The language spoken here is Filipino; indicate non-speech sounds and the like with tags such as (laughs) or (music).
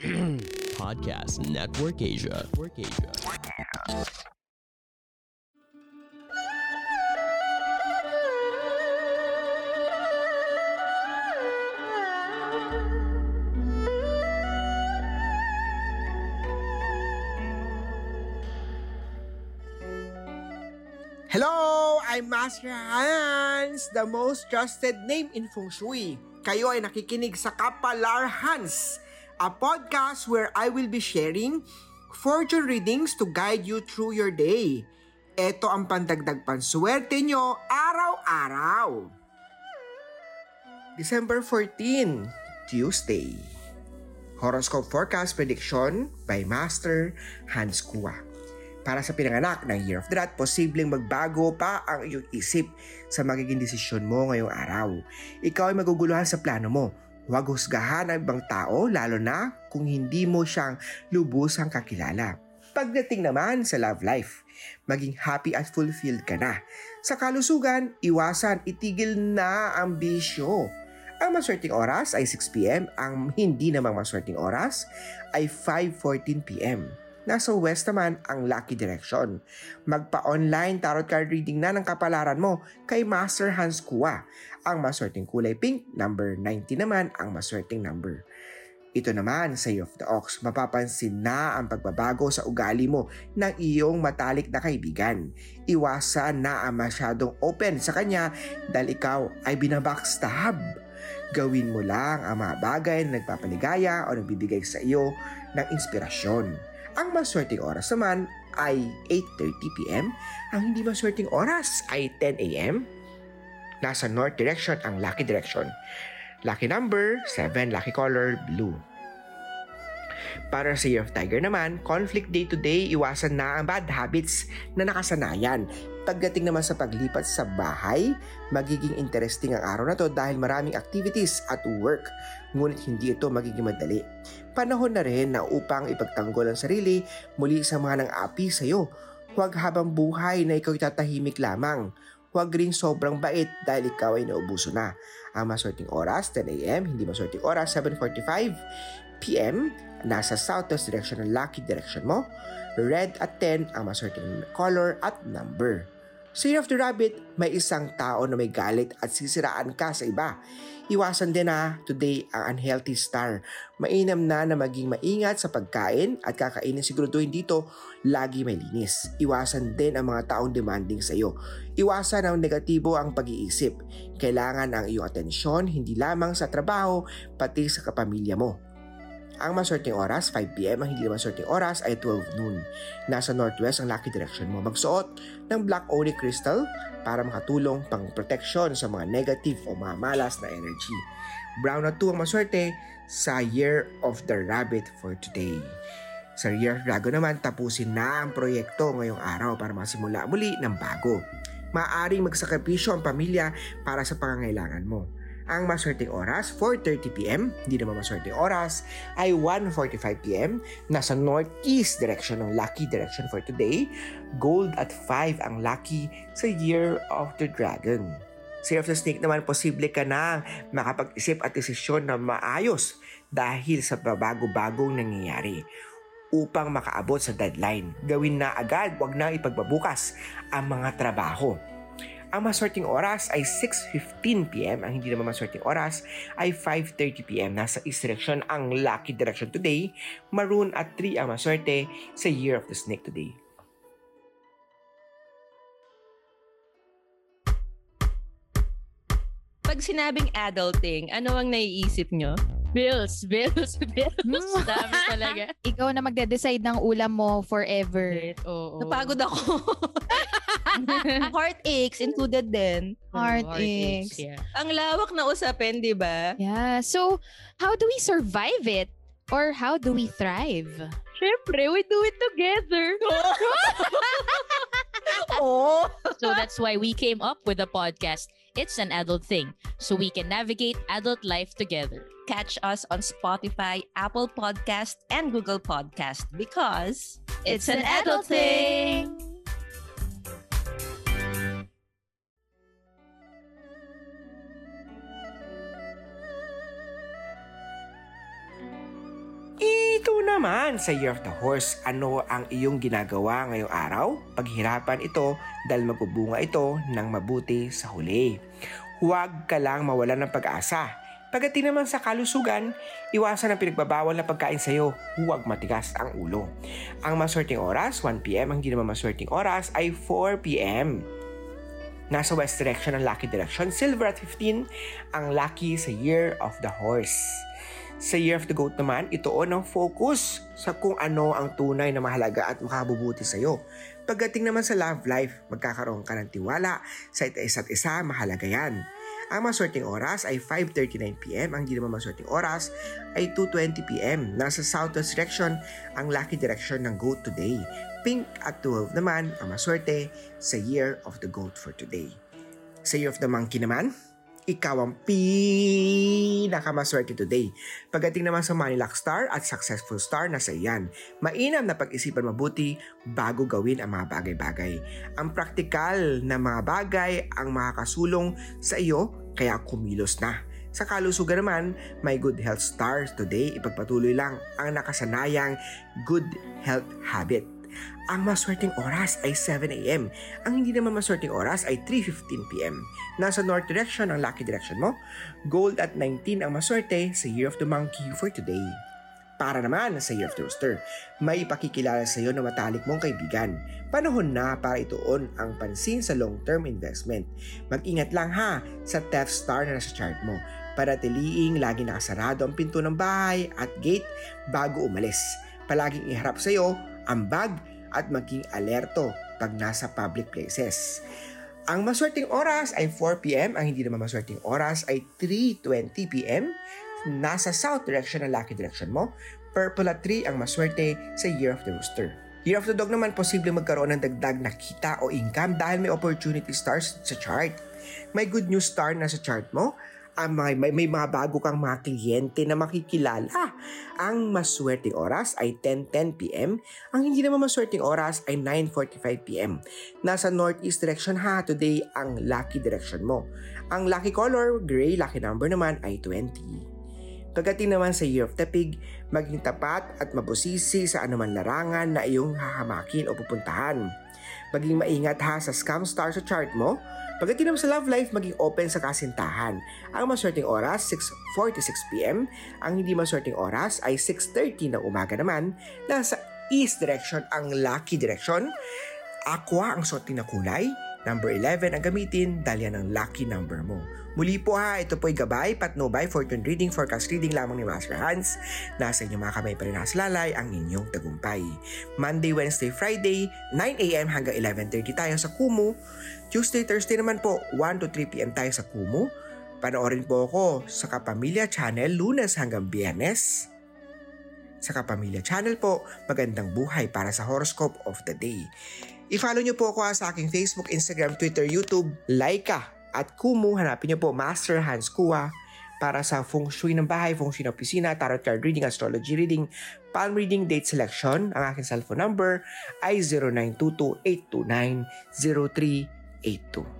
(clears throat) Podcast Network Asia. Network Asia. Hello! I'm Master Hans, the most trusted name in Feng Shui. Kayo ay nakikinig sa Kapalar Hans, a podcast where I will be sharing fortune readings to guide you through your day. Ito ang pandagdag panswerte nyo araw-araw. December 14, Tuesday. Horoscope Forecast Prediction by Master Hans Kua. Para sa pinanganak ng Year of the Rat, posibleng magbago pa ang iyong isip sa magiging desisyon mo ngayong araw. Ikaw ay maguguluhan sa plano mo. Huwag husgahan ang ibang tao lalo na kung hindi mo siyang lubusang kakilala. Pagdating naman sa love life, maging happy at fulfilled ka na. Sa kalusugan, iwasan, itigil na ang bisyo. Ang maswerteng oras ay 6pm, ang hindi namang maswerteng oras ay 5.14pm. Nasa west naman ang lucky direction. Magpa-online tarot card reading na ng kapalaran mo kay Master Hans Kua. Ang maswerteng kulay pink, number 90 naman ang maswerteng number. Ito naman sa Year of the Ox, mapapansin na ang pagbabago sa ugali mo ng iyong matalik na kaibigan. Iwasan na ang masyadong open sa kanya dahil ikaw ay binabackstab. Gawin mo lang ang mga bagay na nagpapaligaya o nagbibigay sa iyo ng inspirasyon. Ang maswerteng oras naman ay 8.30pm. Ang hindi maswerteng oras ay 10am. Nasa north direction ang lucky direction. Lucky number, 7, lucky color, blue. Para sa Year of Tiger naman, conflict day to day, iwasan na ang bad habits na nakasanayan. Pagdating naman sa paglipat sa bahay, magiging interesting ang araw na to dahil maraming activities at work, ngunit hindi ito magiging madali. Panahon na rin na upang ipagtanggol ang sarili muli sa mga nang api sa iyo. Huwag habang buhay na ikaw tatahimik lamang. Huwag ring sobrang bait dahil ikaw ay naubuso na. Ang maswerteng oras, 10am, hindi maswerteng oras, 7.45pm, nasa southwest direction ng lucky direction mo. Red at 10 ang maswerteng color at number. Sa Year of the Rabbit, may isang tao na may galit at sisiraan ka sa iba. Iwasan din na today ang unhealthy star. Mainam na na maging maingat sa pagkain at kakainin siguraduhin dito lagi may linis. Iwasan din ang mga taong demanding sa iyo. Iwasan ang negatibo ang pag-iisip. Kailangan ang iyong atensyon hindi lamang sa trabaho pati sa kapamilya mo. Ang maswerteng oras, 5pm. Ang hindi maswerteng oras ay 12 noon. Nasa northwest ang lucky direction mo. Magsuot ng black onyx crystal para makatulong pang protection sa mga negative o mga malas na energy. Brown na 2 ang maswerte sa Year of the Rabbit for today. Sa Year Dragon naman, tapusin na ang proyekto ngayong araw para masimula muli ng bago. Maaring magsakripisyo ang pamilya para sa pangangailangan mo. Ang maswerteng oras, 4.30pm, hindi naman maswerteng oras, ay 1.45pm. Nasa northeast direction ng lucky direction for today. Gold at 5 ang lucky sa Year of the Dragon. Sa Year of the Snake naman, posible ka na makapag-isip at desisyon na maayos dahil sa babago-bagong nangyayari upang makaabot sa deadline. Gawin na agad, wag na ipagbabukas ang mga trabaho. Ang maswerteng oras ay 6.15pm. Ang hindi naman maswerteng oras ay 5.30pm. Nasa east direction ang lucky direction today. Maroon at 3 ang maswerte sa Year of the Snake today. Pag sinabing adulting, ano ang naiisip nyo? Bills, bills, (laughs) bills. Dami talaga. (laughs) Ikaw na magde-decide ng ulam mo forever. Oo. Napagod ako. (laughs) (laughs) Heartaches included din. Heartaches. Yeah. Ang lawak na usapin, di ba? Yeah. So, how do we survive it? Or how do we thrive? Siyempre, we do it together. (laughs) oh. So that's why we came up with the podcast. It's an adult thing, so we can navigate adult life together. Catch us on Spotify, Apple Podcast, and Google Podcast because It's an adult thing. Naman sa Year of the Horse, ano ang iyong ginagawa ngayong araw? Paghirapan ito dahil magbubunga ito ng mabuti sa huli. Huwag ka lang mawalan ng pag-asa. Pagdating naman sa kalusugan, iwasan ang pinagbabawal na pagkain sa iyo. Huwag matigas ang ulo. Ang maswerteng oras, 1pm. Ang hindi naman maswerteng oras ay 4pm. Nasa west direction ang lucky direction. Silver at 15 ang lucky sa Year of the Horse. Sa Year of the Goat naman, itoon ang focus sa kung ano ang tunay na mahalaga at makabubuti sa iyo. Pagdating naman sa love life, magkakaroon ka ng tiwala sa isa't isa, mahalaga yan. Ang maswerteng oras ay 5.39pm. Ang hindi naman maswerteng oras ay 2.20pm. Nasa southwest direction ang lucky direction ng goat today. Pink at 12 naman ang maswerte sa year of the goat for today. Sa year of the monkey naman, ikaw ang pinakamaswerte today. Pagdating naman sa money luck star at successful star, nasa iyan. Mainam na pag-isipan mabuti bago gawin ang mga bagay-bagay. Ang praktikal na mga bagay ang makakasulong sa iyo kaya kumilos na. Sa kalusugan naman, may good health stars today. Ipagpatuloy lang ang nakasanayang good health habit. Ang maswerteng oras ay 7am. Ang hindi naman maswerteng oras ay 3.15pm. Nasa north direction ang lucky direction mo. Gold at 19 ang maswerte sa Year of the Monkey for today. Para naman sa Year of the Rooster, may ipakikilala sa iyo na matalik mong kaibigan. Panahon na para ituon ang pansin sa long-term investment. Mag-ingat lang ha sa theft star na nasa chart mo. Para tiliing lagi nakasarado ang pinto ng bahay at gate bago umalis. Palaging iharap sa iyo ang bag at maging alerto pag nasa public places. Ang maswerteng oras ay 4pm, ang hindi naman maswerteng oras ay 3.20pm. Nasa south direction ang lucky direction mo. Purple at 3 ang maswerte sa Year of the Rooster. Year of the Dog naman, posible magkaroon ng dagdag na kita o income dahil may opportunity stars sa chart. May good news star na sa chart mo ang mga, may, may mga bago kang mga kliyente na makikilala. Ang maswerteng oras ay 10.10pm. Ang hindi naman maswerteng oras ay 9.45pm. Nasa northeast direction ha, today ang lucky direction mo. Ang lucky color, gray, lucky number naman ay 20. Pagdating naman sa Year of the Pig, maging tapat at mabusisi sa anuman larangan na iyong hahamakin o pupuntahan. Maging maingat ha sa scam star sa chart mo. Pagdating naman sa love life, maging open sa kasintahan. Ang maswerteng oras, 6.46pm. Ang hindi maswerteng oras ay 6.30 ng umaga naman. Nasa east direction ang lucky direction. Aqua ang suot na kulay. Number 11 ang gamitin dahil yan ang lucky number mo. Muli po ha, ito po'y gabay, patnubay, fortune reading, forecast reading lamang ni Master Hans. Nasa inyong mga kamay pa rin lalay ang inyong tagumpay. Monday, Wednesday, Friday, 9am hanggang 11.30 tayo sa Kumu. Tuesday, Thursday naman po, 1 to 3pm tayo sa Kumu. Panoorin po ako sa Kapamilya Channel, lunes hanggang biyernes. Sa Kapamilya Channel po, magandang buhay para sa horoscope of the day. I-follow nyo po ako sa aking Facebook, Instagram, Twitter, YouTube, Laika at Kumu. Hanapin nyo po Master Hans Kua para sa feng shui ng bahay, feng shui ng opisina, tarot card reading, astrology reading, palm reading, date selection. Ang aking cellphone number ay 0922-829-0382.